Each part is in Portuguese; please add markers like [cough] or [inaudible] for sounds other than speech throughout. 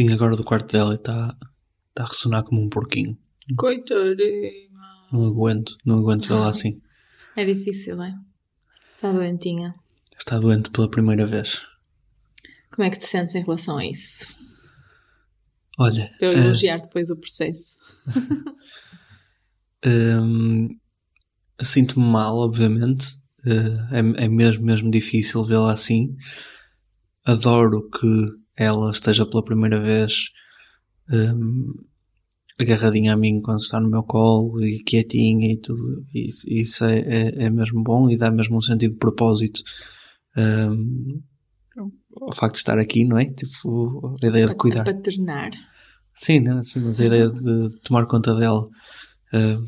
Vim agora do quarto dela e está tá a ressonar como um porquinho. Coitadinha. Não aguento, não aguento vê-la assim. É difícil, é? Está doentinha. Está doente pela primeira vez. Como é que te sentes em relação a isso? Olha, Para eu eh, elogiar depois o processo. [laughs] hum, sinto-me mal, obviamente. Eh, é, é mesmo, mesmo difícil vê-la assim. Adoro que ela esteja pela primeira vez hum, agarradinha a mim quando está no meu colo e quietinha e tudo. Isso, isso é, é, é mesmo bom e dá mesmo um sentido de propósito. hum, ao facto de estar aqui, não é? Tipo, a ideia de cuidar. Paternar. Sim, né? Sim, mas a ideia de tomar conta dela eh,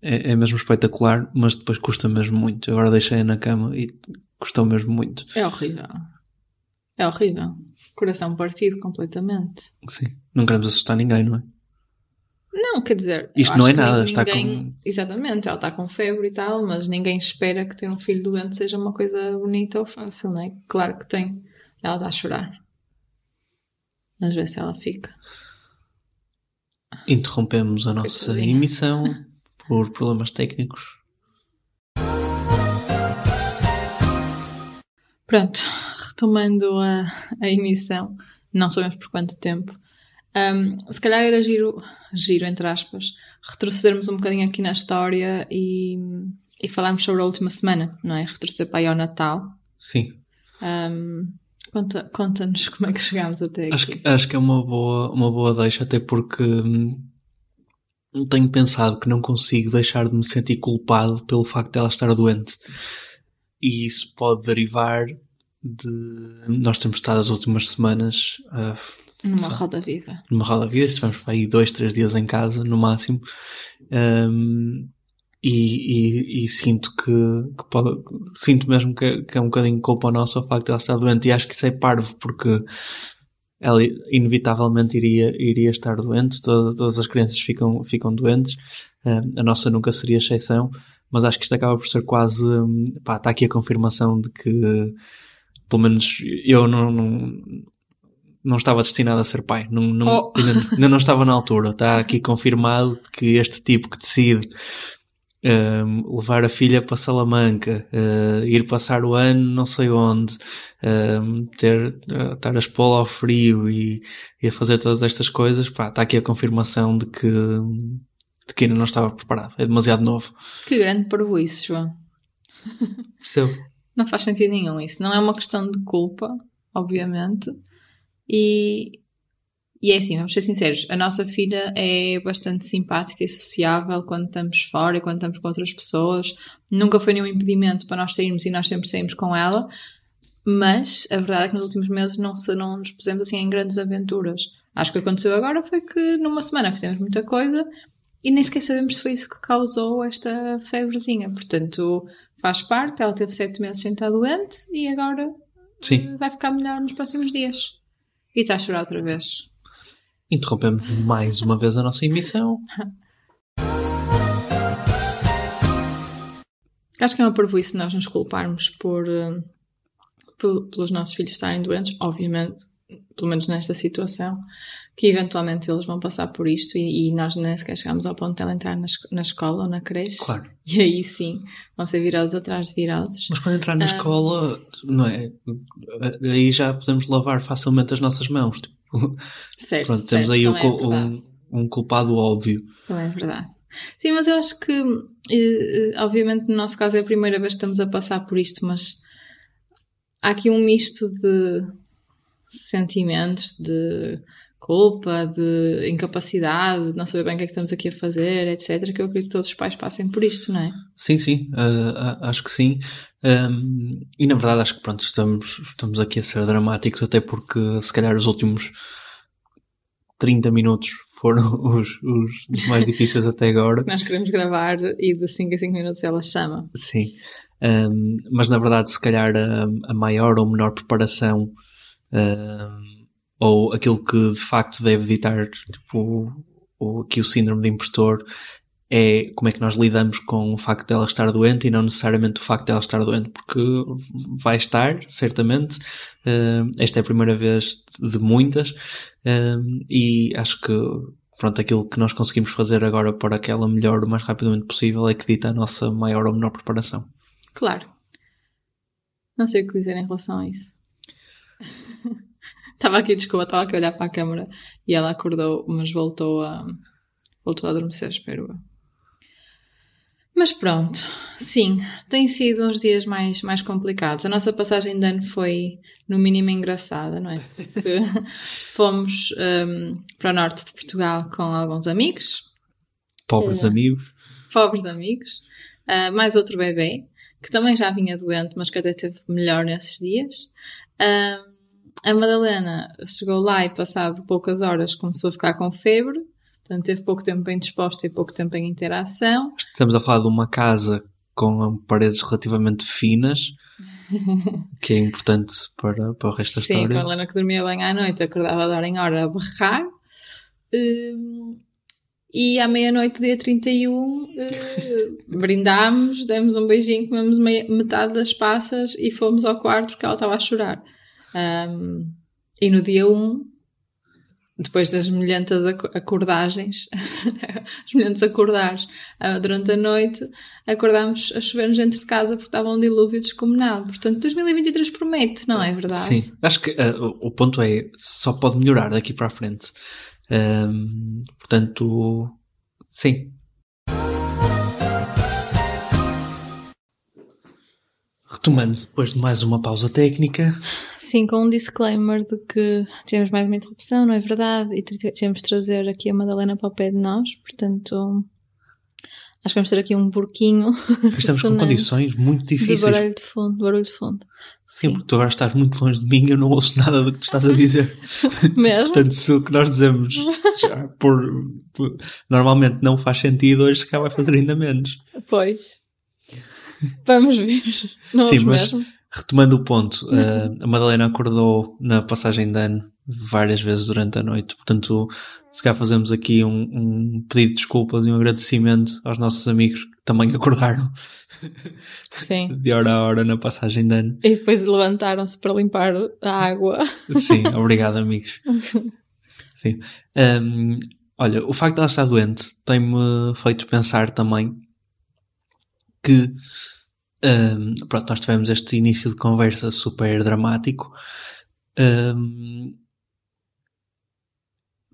é, é mesmo espetacular, mas depois custa mesmo muito. Agora deixei-a na cama e custou mesmo muito. É horrível. É horrível. Coração partido completamente. Sim. Não queremos assustar ninguém, não é? Não, quer dizer. Isto não é nada, nem- está ninguém- Exatamente, ela está com febre e tal, mas ninguém espera que ter um filho doente seja uma coisa bonita ou fácil, não é? Claro que tem. Ela está a chorar. Vamos ver se ela fica. Interrompemos a nossa Coitadinha. emissão [laughs] por problemas técnicos. Pronto, retomando a, a emissão, não sabemos por quanto tempo. Ahm, se calhar era giro, giro entre aspas, retrocedermos um bocadinho aqui na história e, e falarmos sobre a última semana, não é? Retroceder para aí ao Natal. Sim. Conta- Conta-nos como é que chegámos até aqui. Acho que, acho que é uma boa, uma boa deixa, até porque hum, tenho pensado que não consigo deixar de me sentir culpado pelo facto de ela estar doente. E isso pode derivar de nós termos estado as últimas semanas Numa Sim. roda viva. numa roda vida, estivemos aí dois, três dias em casa, no máximo. Hum, e, e- e sinto que, que pode, sinto mesmo que, que é um bocadinho culpa nossa o facto de ela estar doente e acho que isso é parvo porque ela inevitavelmente iria, iria estar doente, Todo- todas as crianças ficam, ficam doentes, a nossa nunca seria exceção, mas acho que isto acaba por ser quase, hum, pá, está aqui a confirmação de que, pelo menos eu não, não, não estava destinado a ser pai, não, não, Oh. [laughs] ainda, ainda não estava na altura, está aqui confirmado que este tipo que decide hum, levar a filha para Salamanca, eh, ir passar o ano não sei onde, hum, ter, eh, estar a expô-la ao frio e, e a fazer todas estas coisas, pá, está aqui a confirmação de que, de que ainda não estava preparado. É demasiado novo. Que grande parvoíce, João. Percebo. Não faz sentido nenhum isso. Não é uma questão de culpa, obviamente. E, e é assim, vamos ser sinceros, a nossa filha é bastante simpática e sociável quando estamos fora e quando estamos com outras pessoas. Nunca foi nenhum impedimento para nós sairmos e nós sempre saímos com ela. Mas a verdade é que nos últimos meses não, não nos pusemos assim em grandes aventuras. Acho que o que aconteceu agora foi que numa semana fizemos muita coisa e nem sequer sabemos se foi isso que causou esta febrezinha. Portanto, faz parte. Ela teve sete meses sem estar doente e agora Sim. eh, vai ficar melhor nos próximos dias. E está a chorar outra vez. Interrompemos mais uma vez a nossa emissão. [laughs] Acho que é uma parvoíce nós nos culparmos por, eh, pel- pelos nossos filhos estarem doentes, obviamente, pelo menos nesta situação, que eventualmente eles vão passar por isto e, e nós nem sequer chegamos ao ponto de ela entrar na, na escola ou na creche. Claro. E aí sim, vão ser viroses atrás de viroses. Mas quando entrar na Ah. escola, não é? Aí já podemos lavar facilmente as nossas mãos. Tipo, Certo, Pronto, temos certo, aí o é um, um culpado óbvio. Também é verdade. Sim, mas eu acho que, eh, eh, obviamente, no nosso caso é a primeira vez que estamos a passar por isto, mas há aqui um misto de sentimentos, de culpa, de incapacidade, de não saber bem o que é que estamos aqui a fazer, etc. Que eu acredito que todos os pais passem por isto, não é? Sim, sim, ah, acho que sim. Ahm, e na verdade acho que pronto, estamos, estamos aqui a ser dramáticos, até porque se calhar os últimos 30 minutos foram [laughs] os, os mais difíceis até agora. Nós queremos gravar e de 5 a 5 minutos ela chama. Sim. Um, mas na verdade, se calhar a, a maior ou menor preparação ou aquilo que de facto deve ditar tipo, o, aqui o síndrome de impostor é como é que nós lidamos com o facto dela estar doente e não necessariamente o facto dela estar doente, porque vai estar, certamente. Uh, esta é a primeira vez de muitas uh, e acho que pronto, aquilo que nós conseguimos fazer agora para que ela melhore o mais rapidamente possível é que dita a nossa maior ou menor preparação. Claro. Não sei o que dizer em relação a isso. Estava aqui, desculpa, estava aqui a olhar para a câmera e ela acordou, mas voltou a, voltou a adormecer, espero eu. Mas pronto, sim, têm sido uns dias mais, mais complicados. A nossa passagem de ano foi, no mínimo, engraçada, não é? Porque [laughs] fomos um, para o norte de Portugal com alguns amigos. Pobres uh, amigos. Pobres amigos. Uh, mais outro bebê, que também já vinha doente, mas que até esteve melhor nesses dias. Uh, a Madalena chegou lá e, passado poucas horas, começou a ficar com febre Portanto, teve pouco tempo bem disposta e pouco tempo em interação. Estamos a falar de uma casa com paredes relativamente finas, [laughs] que é importante para, para o resto da Sim, história. Sim, com a Helena que dormia bem à noite, acordava a dar em hora a berrar. Um, e à meia-noite, dia 31, uh, [laughs] brindámos, demos um beijinho, comemos metade das passas e fomos ao quarto porque ela estava a chorar. Um, e no dia 1 depois das milhentas acordagens, [laughs] os milhentos acordares uh, durante a noite, acordámos a chover-nos dentro de casa porque estava um dilúvio descomunal. Portanto, 2023 promete, não é verdade? Sim, acho que uh, o ponto é só pode melhorar daqui para a frente. Um, portanto, sim. Retomando depois de mais uma pausa técnica, Sim, com um disclaimer de que temos mais uma interrupção, não é verdade? E temos de trazer aqui a Madalena para o pé de nós, portanto. Acho que vamos ter aqui um burquinho. [laughs] Estamos com condições muito difíceis. De barulho de fundo, barulho de fundo. Sim, Sim, porque tu agora estás muito longe de mim e eu não ouço nada do que tu estás a dizer. [laughs] Mesmo? Portanto, se o que nós dizemos [laughs] já, por, por, normalmente não faz sentido, hoje se vai fazer ainda menos. Pois. Vamos ver. Não Sim, mas mesmo. Retomando o ponto, uh, a Madalena acordou na passagem de ano várias vezes durante a noite, portanto, se calhar fazemos aqui um, um pedido de desculpas e um agradecimento aos nossos amigos que também acordaram Sim. [laughs] de hora a hora na passagem de ano. E depois levantaram-se para limpar a água. [laughs] Sim, obrigado, amigos. [laughs] Sim. Um, olha, o facto de ela estar doente tem-me feito pensar também que um, pronto, nós tivemos este início de conversa super dramático. Um,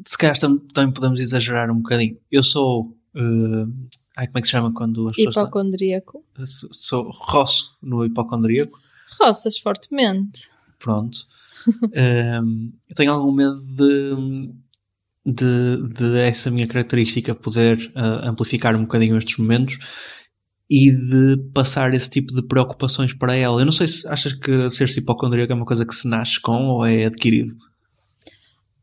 se calhar também podemos exagerar um bocadinho. Eu sou. Uh, ai, como é que se chama quando as pessoas. Hipocondríaco. Estão? Sou roço no hipocondríaco. Roças fortemente. Pronto. [laughs] um, eu tenho algum medo de, de, de essa minha característica poder uh, amplificar um bocadinho estes momentos e de passar esse tipo de preocupações para ela. Eu não sei se achas que ser-se hipocondríaco é uma coisa que se nasce com ou é adquirido.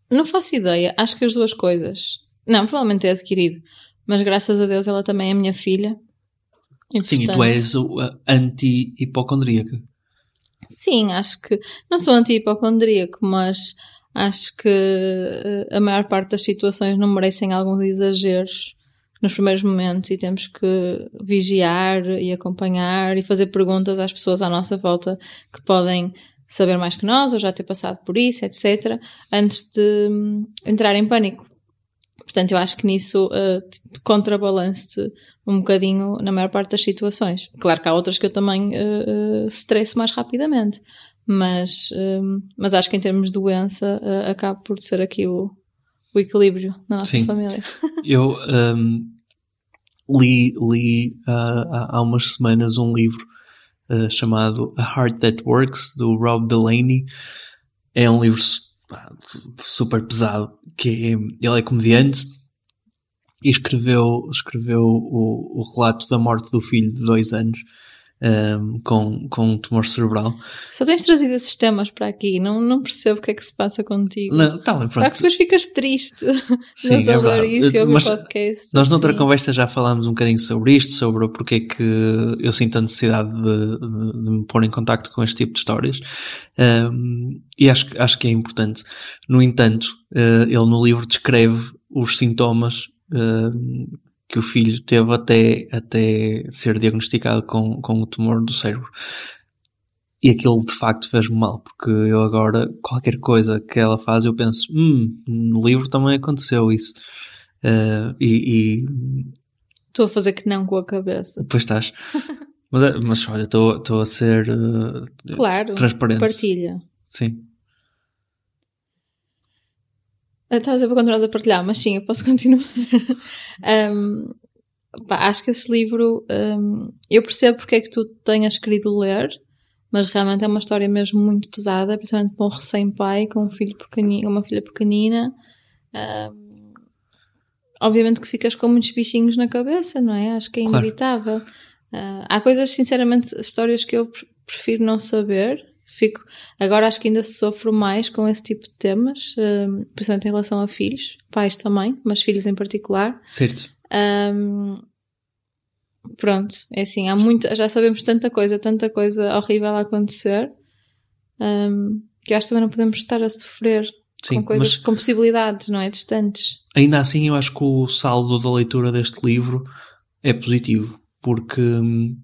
Não faço ideia. Acho que as duas coisas. Não, provavelmente é adquirido. Mas graças a Deus ela também é minha filha. E, Sim, portanto... e tu és anti-hipocondríaca. Sim, acho que. Não sou anti-hipocondríaco, mas acho que eh, a maior parte das situações não merecem alguns exageros nos primeiros momentos e temos que vigiar e acompanhar e fazer perguntas às pessoas à nossa volta que podem saber mais que nós ou já ter passado por isso, etc., antes de hum, entrar em pânico. Portanto, eu acho que nisso uh, contrabalance um bocadinho na maior parte das situações. Claro que há outras que eu também uh, uh, mais rapidamente, mas, uh, mas acho que em termos de doença uh, acaba por ser aqui o, o equilíbrio na nossa Sim. família. [laughs] Eu um, li, li uh, há umas semanas um livro uh, chamado A Heart That Works, do Rob Delaney. É um livro super pesado, que é, ele é comediante e escreveu, escreveu o, o relato da morte do filho de dois anos um, com, com um tumor cerebral. Só tens trazido esses temas para aqui, não, não percebo o que é que se passa contigo. Não, tá, pronto. Claro que depois ficas triste Sim, [laughs] é verdade. isso e Mas podcast. Nós noutra conversa já falámos um bocadinho sobre isto, sobre porque é que eu sinto a necessidade de, de, de me pôr em contacto com este tipo de histórias. Um, e acho, acho que é importante. No entanto, uh, ele no livro descreve os sintomas uh, que o filho teve até, até ser diagnosticado com, com o tumor do cérebro. E aquilo de facto fez-me mal, porque eu agora, qualquer coisa que ela faz, eu penso, hum, no livro também aconteceu isso. Uh, e, Estou a fazer que não com a cabeça. Pois estás. mas, é, mas olha, estou a ser uh, claro, transparente. Partilha. Sim. Estavas a continuar a partilhar, mas sim, eu posso [laughs] continuar. um, pá, acho que esse livro, um, eu percebo porque é que tu tenhas querido ler, mas realmente é uma história mesmo muito pesada, principalmente para um recém-pai com um filho pequenino, uma filha pequenina. Um, obviamente que ficas com muitos bichinhos na cabeça, não é? Acho que é inevitável. Claro. Uh, há coisas, sinceramente, histórias que eu prefiro não saber, Fico, agora acho que ainda sofro mais com esse tipo de temas, um, principalmente em relação a filhos, pais também, mas filhos em particular. Certo. Um, pronto, é assim, há muito, já sabemos tanta coisa, tanta coisa horrível a acontecer, um, que acho que também não podemos estar a sofrer Sim, com coisas, com possibilidades, não é? Distantes. Ainda assim, eu acho que o saldo da leitura deste livro é positivo, porque hum,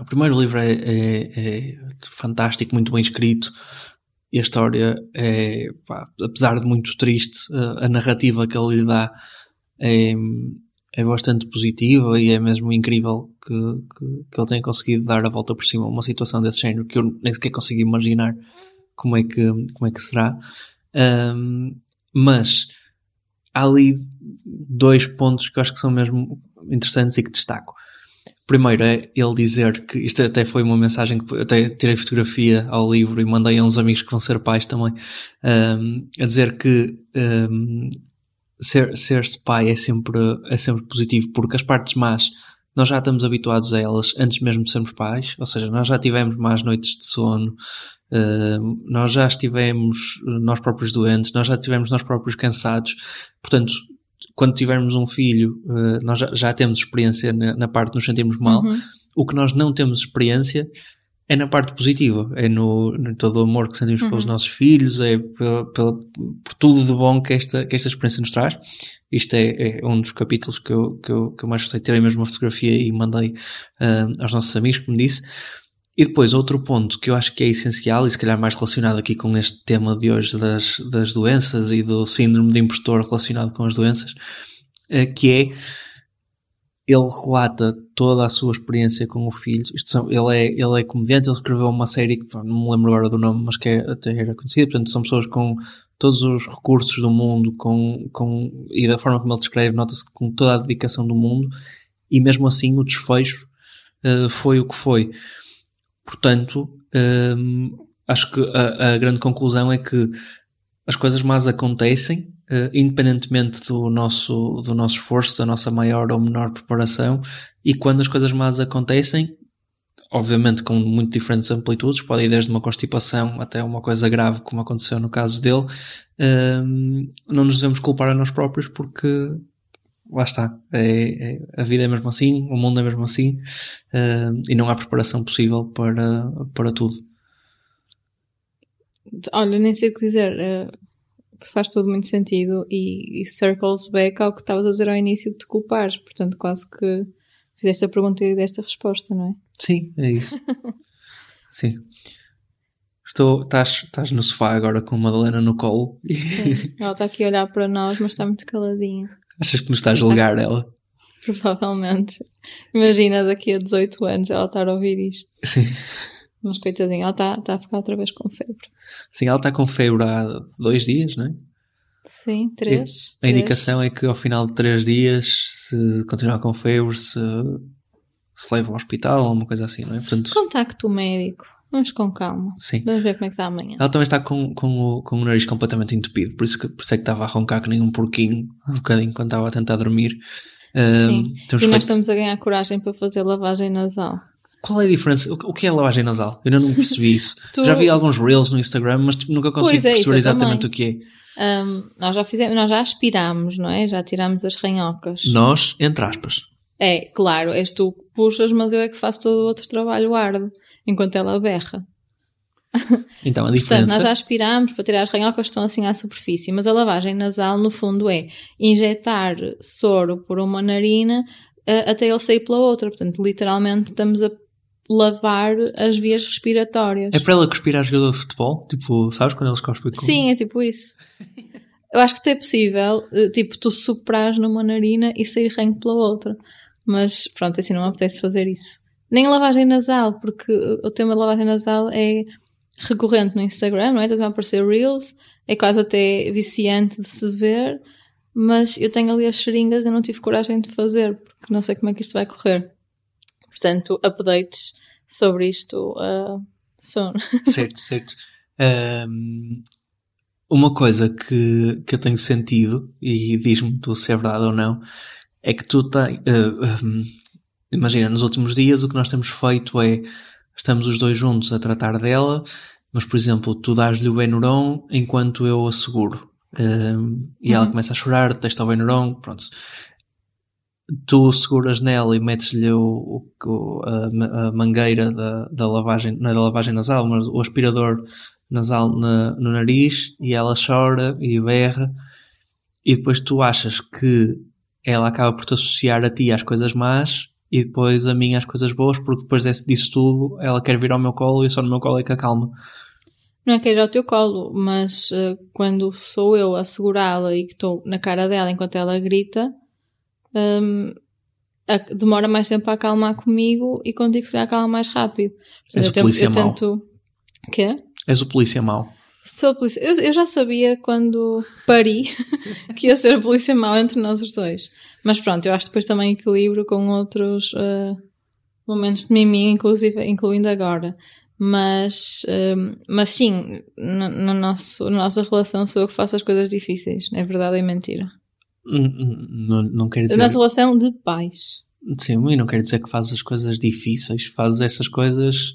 o primeiro livro é, é, é fantástico, muito bem escrito. E a história é, pá, apesar de muito triste, a, a narrativa que ele lhe dá é, é bastante positiva e é mesmo incrível que, que, que, ele tenha conseguido dar a volta por cima a uma situação desse género que eu nem sequer consigo imaginar como é que, como é que será. Um, mas há ali dois pontos que eu acho que são mesmo interessantes e que destaco. Primeiro é ele dizer que isto até foi uma mensagem que até tirei fotografia ao livro e mandei a uns amigos que vão ser pais também, um, a dizer que um, ser, ser-se pai é sempre, é sempre positivo porque as partes más nós já estamos habituados a elas antes mesmo de sermos pais, ou seja, nós já tivemos mais noites de sono, nós já estivemos nós próprios doentes, nós já estivemos nós próprios cansados, portanto, quando tivermos um filho, uh, nós já, já, temos experiência na, na, parte de nos sentirmos mal. Uhum. O que nós não temos experiência é na parte positiva, é no, no todo o amor que sentimos uhum. pelos nossos filhos, é por, por, por, tudo de bom que esta, que esta experiência nos traz. Isto é, é um dos capítulos que eu, que eu, que eu mais gostei. Tirei mesmo uma fotografia e mandei uh, aos nossos amigos, como disse. E depois, outro ponto que eu acho que é essencial, e se calhar mais relacionado aqui com este tema de hoje das, das doenças e do síndrome de impostor relacionado com as doenças, é, que é ele relata toda a sua experiência com o filho. São, ele, é, ele é comediante, ele escreveu uma série que não me lembro agora do nome, mas que é, até era conhecida. Portanto, são pessoas com todos os recursos do mundo com, com, e da forma como ele descreve, nota-se com toda a dedicação do mundo, e mesmo assim o desfecho uh, foi o que foi. Portanto, hum, acho que a, a, grande conclusão é que as coisas más acontecem, uh, independentemente do nosso, do nosso esforço, da nossa maior ou menor preparação, e quando as coisas más acontecem, obviamente com muito diferentes amplitudes, pode ir desde uma constipação até uma coisa grave, como aconteceu no caso dele, hum, não nos devemos culpar a nós próprios porque lá está. É, é, a vida é mesmo assim, o mundo é mesmo assim, uh, e não há preparação possível para, para tudo. Olha, nem sei o que dizer, uh, faz todo muito sentido e, e circles back ao que estavas a dizer ao início de te culpares, portanto, quase que fizeste a pergunta e deste a resposta, não é? Sim, é isso. [laughs] Sim. Estou, estás, estás no sofá agora com a Madalena no colo. Sim. Ela está aqui a olhar para nós, mas está muito caladinha. Achas que nos está a julgar [laughs] ela? Provavelmente. Imagina daqui a 18 anos ela estar a ouvir isto. Sim. Mas coitadinha, ela está, está a ficar outra vez com febre. Sim, ela está com febre há dois dias, não é? Sim, três. A indicação é que ao final de três dias, se continuar com febre, se, se leva ao hospital ou uma coisa assim, não é? Portanto, Contacto o médico. Vamos com calma. Sim. Vamos ver como é que está amanhã. Ela também está com, com, o, com o nariz completamente entupido, por isso, que, por isso é que estava a roncar que nem um porquinho, [laughs] um bocadinho, quando estava a tentar dormir. Sim. e nós feito... estamos a ganhar coragem para fazer lavagem nasal. Qual é a diferença? O que é lavagem nasal? Eu ainda não percebi isso. [laughs] tu... Já vi alguns reels no Instagram, mas nunca consigo é, perceber exatamente também. o que é. Um, nós já fizemos, nós já aspiramos, não é? Já tiramos as ranhocas. Nós, entre aspas. É, claro, és tu que puxas, mas eu é que faço todo o outro trabalho árduo enquanto ela berra. Então, a Portanto, diferença... nós já aspiramos para tirar as ranhocas que estão assim à superfície, mas a lavagem nasal, no fundo, é injetar soro por uma narina uh, até ele sair pela outra. Portanto, literalmente estamos a lavar as vias respiratórias. É para ela cuspir a jogador de futebol? Tipo, sabes quando eles cospem com... Sim, é tipo isso. [laughs] Eu acho que até é possível, uh, tipo, tu soprares numa narina e sair ranho pela outra. Mas, pronto, assim não me apetece fazer isso. Nem lavagem nasal, porque o tema de lavagem nasal é recorrente no Instagram, não é? Estão a aparecer Reels, é quase até viciante de se ver, mas eu tenho ali as seringas e não tive coragem de fazer, porque não sei como é que isto vai correr. Portanto, updates sobre isto uh, soon. [laughs] Certo, certo. Um, uma coisa que, que eu tenho sentido, e diz-me tu se é verdade ou não, é que tu tens. Uh, um, imagina, nos últimos dias o que nós temos feito é. Estamos os dois juntos a tratar dela, mas por exemplo, tu dás-lhe o Benuron enquanto eu a seguro. Um, e ela Uhum. começa a chorar, testa o Benuron, pronto. Tu seguras nela e metes-lhe o, o- a, a mangueira da, da lavagem, não é da lavagem nasal, mas o aspirador nasal na- no nariz e ela chora e berra e depois tu achas que ela acaba por te associar a ti às coisas más e depois a mim às coisas boas porque depois desse, disso tudo ela quer vir ao meu colo e só no meu colo é que acalma. Não é que ir ao teu colo, mas uh, quando sou eu a segurá-la e que estou na cara dela enquanto ela grita, um, a- demora mais tempo a acalmar comigo e contigo se acalma mais rápido. Portanto, És eu o polícia eu mau. tento. Quê? És o polícia mau. Sou a polícia. Eu, eu já sabia quando pari [laughs] que ia ser a polícia mau entre nós os dois. Mas pronto, eu acho que depois também equilibro com outros uh, momentos de mimimi, inclusive, incluindo agora. Mas, um, mas sim, no, no nosso, na nossa relação sou eu que faço as coisas difíceis. É verdade e mentira. Hum, hum, Não, não quer A dizer. nossa relação de pais. Sim, e não quer dizer que fazes as coisas difíceis, fazes essas coisas.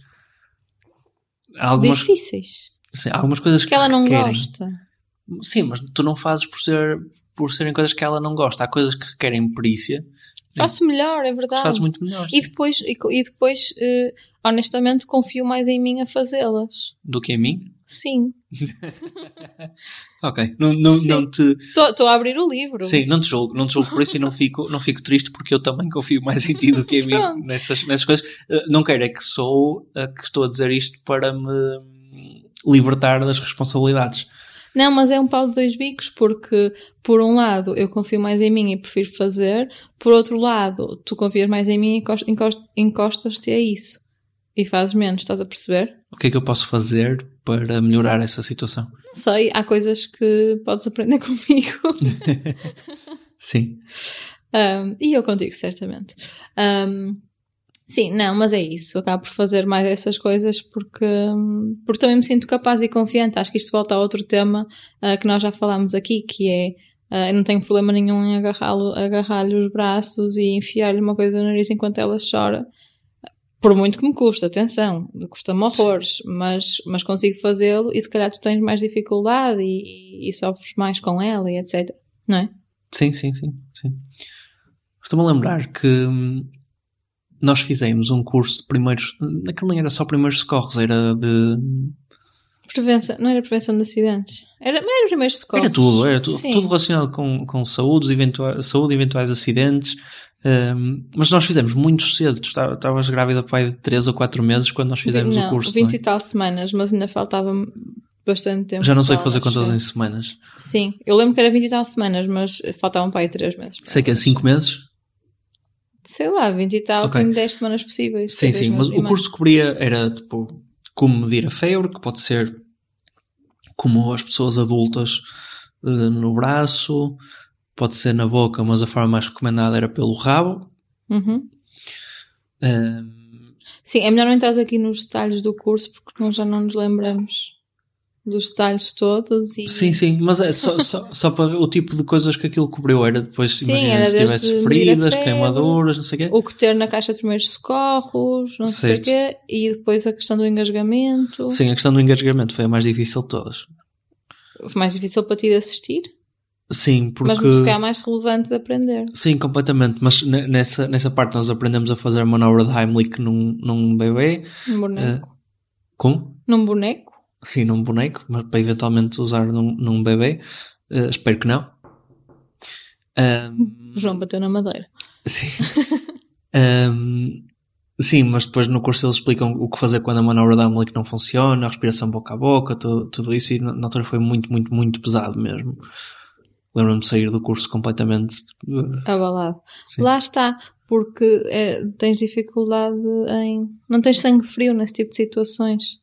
Algumas, Difíceis. Sim, há algumas coisas que, Que ela não requerem. gosta. Sim, mas tu não fazes por, ser, por serem coisas que ela não gosta. Há coisas que requerem perícia Faço melhor, é verdade. fazes muito melhor E sim, depois, e, e depois eh, honestamente, confio mais em mim a fazê-las. do que em mim. Sim. [laughs] Ok, não, não, Sim. não te. Estou a abrir o livro. Sim, não te julgo, não te julgo por isso e não fico, não fico triste porque eu também confio mais em ti do que em mim [laughs] nessas, nessas coisas. Eh, Não quero é que sou a que estou a dizer isto para me libertar das responsabilidades. Não, mas é um pau de dois bicos, porque por um lado eu confio mais em mim e prefiro fazer, por outro lado tu confias mais em mim e encos- encos- encostas-te a isso. E fazes menos, estás a perceber? O que é que eu posso fazer para melhorar essa situação? Não sei, há coisas que podes aprender [laughs] comigo. [laughs] Sim. Um, e eu contigo, certamente. Um, sim, não, mas é isso. Acabo por fazer mais essas coisas porque, porque também me sinto capaz e confiante. Acho que isto volta a outro tema ah, que nós já falámos aqui, que é ah, eu não tenho problema nenhum em agarrá-lo- agarrar-lhe os braços e enfiar-lhe uma coisa no nariz enquanto ela chora. Por muito que me custa, atenção, custa-me horrores, mas, mas consigo fazê-lo e se calhar tu tens mais dificuldade e, e, e sofres mais com ela e etc. Não é? Sim, sim, sim, sim. Estou-me a lembrar que hum, nós fizemos um curso de primeiros. Naquele nem era só primeiros socorros, era de. Prevenção, não era prevenção de acidentes. Era, era primeiros socorros. Era tudo, era tudo, tudo relacionado com, com saúde, eventuais, saúde, eventuais acidentes. hum, mas nós fizemos muito cedo. Tu esta- estavas grávida pai de 3 ou 4 meses quando nós fizemos não, o curso. 20 não e tal semanas, mas ainda faltava bastante é? tempo. Já não sei fazer contas em semanas. Sim, eu lembro que era 20 e tal semanas, mas faltavam aí 3 meses. Sei que é 5 meses. Sei lá, 20 e tal, Ok. tenho 10 semanas possíveis. Sim, sim, mas o curso cobria era tipo como medir a febre, que pode ser como as pessoas adultas eh, no braço, pode ser na boca, mas a forma mais recomendada era pelo rabo. Uhum. Ehm, Sim, é melhor não entrar aqui nos detalhes do curso porque nós já não nos lembramos dos detalhes todos. E... sim, sim, mas é só, só, [laughs] só para o tipo de coisas que aquilo cobriu. Era depois, Sim, imagina, era se tivesse a feridas, febre, queimaduras, não sei o quê. O que ter na caixa de primeiros socorros, não sei o Certo. quê, e depois a questão do engasgamento. Sim, a questão do engasgamento foi a mais difícil de todas. Foi mais difícil para ti de assistir, Sim, porque. mas se calhar mais relevante de aprender. Sim, completamente. Mas ne- nessa, nessa parte nós aprendemos a fazer a manobra de Heimlich num, num bebê. Num boneco. Eh, como? Num boneco? Sim, num boneco, mas para eventualmente usar num, num bebê. Uh, espero que não. Um, João bateu na madeira. Sim. [laughs] um, sim, mas depois no curso eles explicam o que fazer quando a manobra da Amelie não funciona, a respiração boca a boca, tudo, tudo isso, e na, altura foi muito, muito, muito pesado mesmo. Lembro-me de sair do curso completamente uh, abalado. Sim. Lá está, porque é, tens dificuldade em. Não tens sangue frio nesse tipo de situações.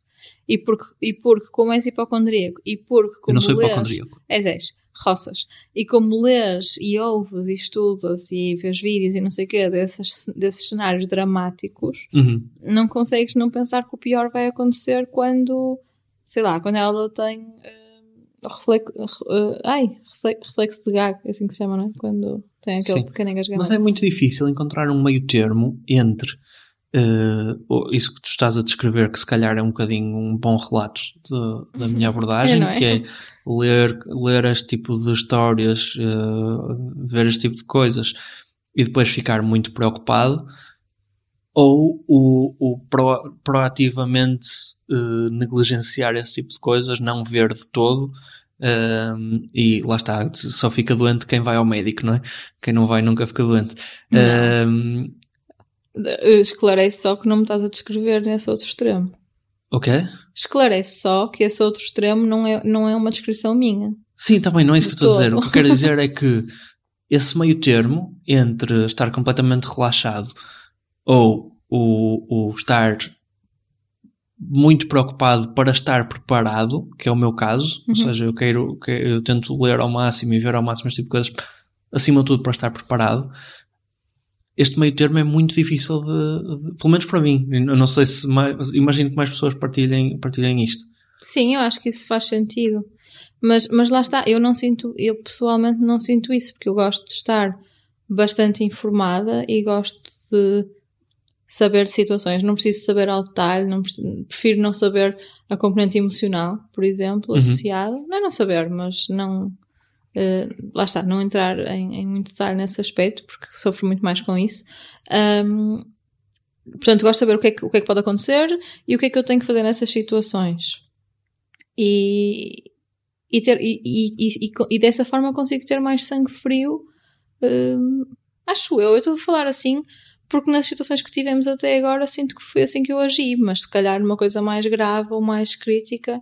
E porque, e porque como és hipocondríaco, e porque como Eu não sou lês, hipocondríaco. És, és, roças. E como lês e ouves e estudas e vês vídeos e não sei o quê desses, desses cenários dramáticos, uhum. não consegues não pensar que o pior vai acontecer quando, sei lá, quando ela tem uh, reflexo, uh, ai, reflexo de gag, é assim que se chama, não é? Quando tem aquele Sim. pequeno engasgamento. Mas é muito difícil encontrar um meio termo entre uh, isso que tu estás a descrever, que se calhar é um bocadinho um bom relato de, da minha [laughs] abordagem, é, é? que é ler, ler este tipo de histórias, uh, ver este tipo de coisas e depois ficar muito preocupado, ou o, o pro, proativamente uh, negligenciar esse tipo de coisas, não ver de todo. Uh, e lá está, só fica doente quem vai ao médico, não é? Quem não vai nunca fica doente. Uh, Esclarece só que não me estás a descrever nesse outro extremo. O quê? Esclarece só que esse outro extremo não é, não é uma descrição minha. Sim, também não é isso que estou a dizer. O que eu quero dizer é [laughs] que esse meio termo entre estar completamente relaxado ou o, o estar muito preocupado para estar preparado, que é o meu caso, uhum. ou seja, eu quero, eu tento ler ao máximo e ver ao máximo este tipo de coisas, acima de tudo para estar preparado este meio termo é muito difícil de, de, pelo menos para mim. Eu não sei se mais, imagino que mais pessoas partilhem, partilhem isto. Sim, eu acho que isso faz sentido. Mas, mas lá está, eu não sinto, eu pessoalmente não sinto isso, porque eu gosto de estar bastante informada e gosto de saber situações. Não preciso saber ao detalhe, não preciso, prefiro não saber a componente emocional, por exemplo, uhum. associada. Não é não saber, mas não Uh, lá está, não entrar em, em, muito detalhe nesse aspecto, porque sofro muito mais com isso. Um, portanto, gosto de saber o que, é que, o que, é que pode acontecer e o que é que eu tenho que fazer nessas situações. E, e, ter, e, e, e, dessa forma consigo ter mais sangue frio. Um, acho eu, eu estou a falar assim porque nas situações que tivemos até agora sinto que foi assim que eu agi, mas se calhar uma coisa mais grave ou mais crítica.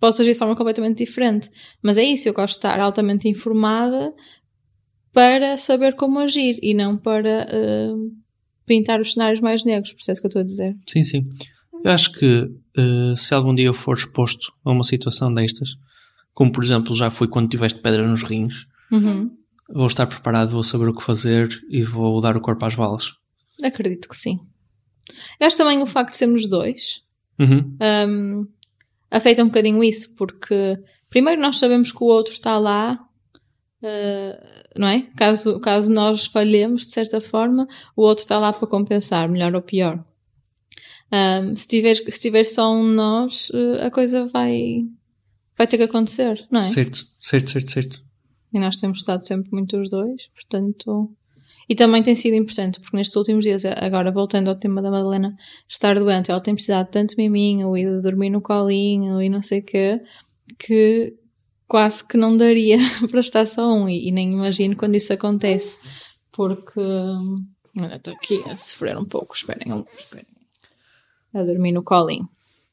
Posso agir de forma completamente diferente. Mas é isso, eu gosto de estar altamente informada para saber como agir e não para uh, pintar os cenários mais negros, percebes o que eu estou a dizer? Sim, sim. Eu acho que uh, se algum dia eu for exposto a uma situação destas, como por exemplo já fui quando tiveste pedra nos rins, uhum. vou estar preparado, vou saber o que fazer e vou dar o corpo às balas. Acredito que sim. Eu acho também o facto de sermos dois. Uhum. Um, afeta um bocadinho isso, porque primeiro nós sabemos que o outro está lá, uh, não é? Caso, caso nós falhemos, de certa forma, o outro está lá para compensar, melhor ou pior. Um, se, tiver, se tiver só um nós, uh, a coisa vai, vai ter que acontecer, não é? Certo, certo, certo, certo. E nós temos estado sempre muito os dois, portanto. E também tem sido importante, porque nestes últimos dias, agora voltando ao tema da Madalena estar doente, ela tem precisado tanto de miminho e de dormir no colinho e não sei o quê, que quase que não daria [laughs] para estar só um. E, e nem imagino quando isso acontece, porque. Olha, estou aqui a sofrer um pouco, esperem, esperem. A dormir no colinho.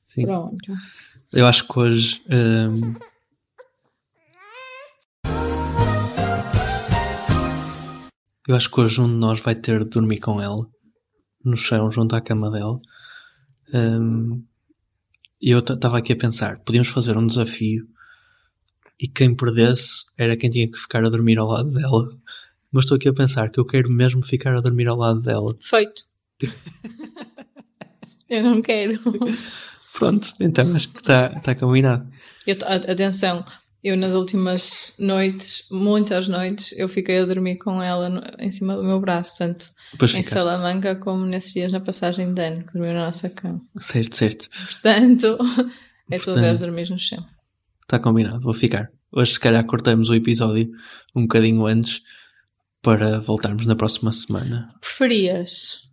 Sim. Pronto. Eu acho que hoje. Um Eu acho que hoje um de nós vai ter de dormir com ela, no chão, junto à cama dela. Um, e eu estava aqui a pensar, podíamos fazer um desafio e quem perdesse era quem tinha que ficar a dormir ao lado dela. Mas estou aqui a pensar que eu quero mesmo ficar a dormir ao lado dela. Feito. [laughs] eu não quero. Pronto, então acho que está tá combinado. Eu, atenção, eu nas últimas noites, muitas noites, eu fiquei a dormir com ela no, em cima do meu braço, tanto pois em ficaste. Salamanca como nesses dias na passagem de ano, que dormiu na nossa cama. Certo, certo. Portanto, [laughs] é tu a ver dormir no chão. Está combinado, vou ficar. Hoje se calhar cortamos o episódio um bocadinho antes para voltarmos na próxima semana. Preferias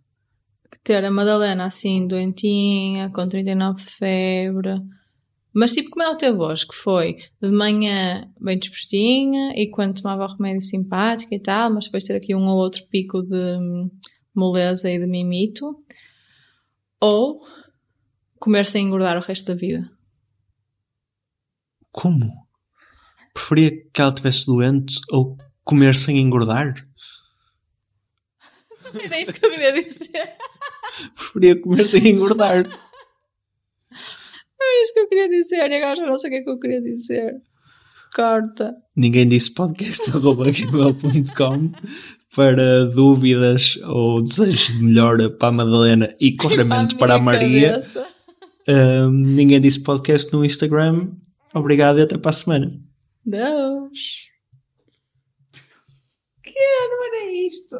ter a Madalena assim doentinha, com 39 de febre. Mas tipo como ela teve hoje, que foi de manhã bem dispostinha e quando tomava o remédio simpática e tal, mas depois ter aqui um ou outro pico de moleza e de mimito. Ou comer sem engordar o resto da vida. Como? Preferia que ela estivesse doente ou comer sem engordar? Era [laughs] isso que eu queria dizer. Preferia comer sem engordar. [laughs] Era isso que eu queria dizer e agora já não sei o que é que eu queria dizer. Corta. Ninguém disse podcast.gmail.com para dúvidas ou desejos de melhora para a Madalena e [laughs] claramente para a, minha Maria. cabeça. Um, ninguém disse podcast no Instagram. Obrigado e até para a semana. Deus. Que não era isto?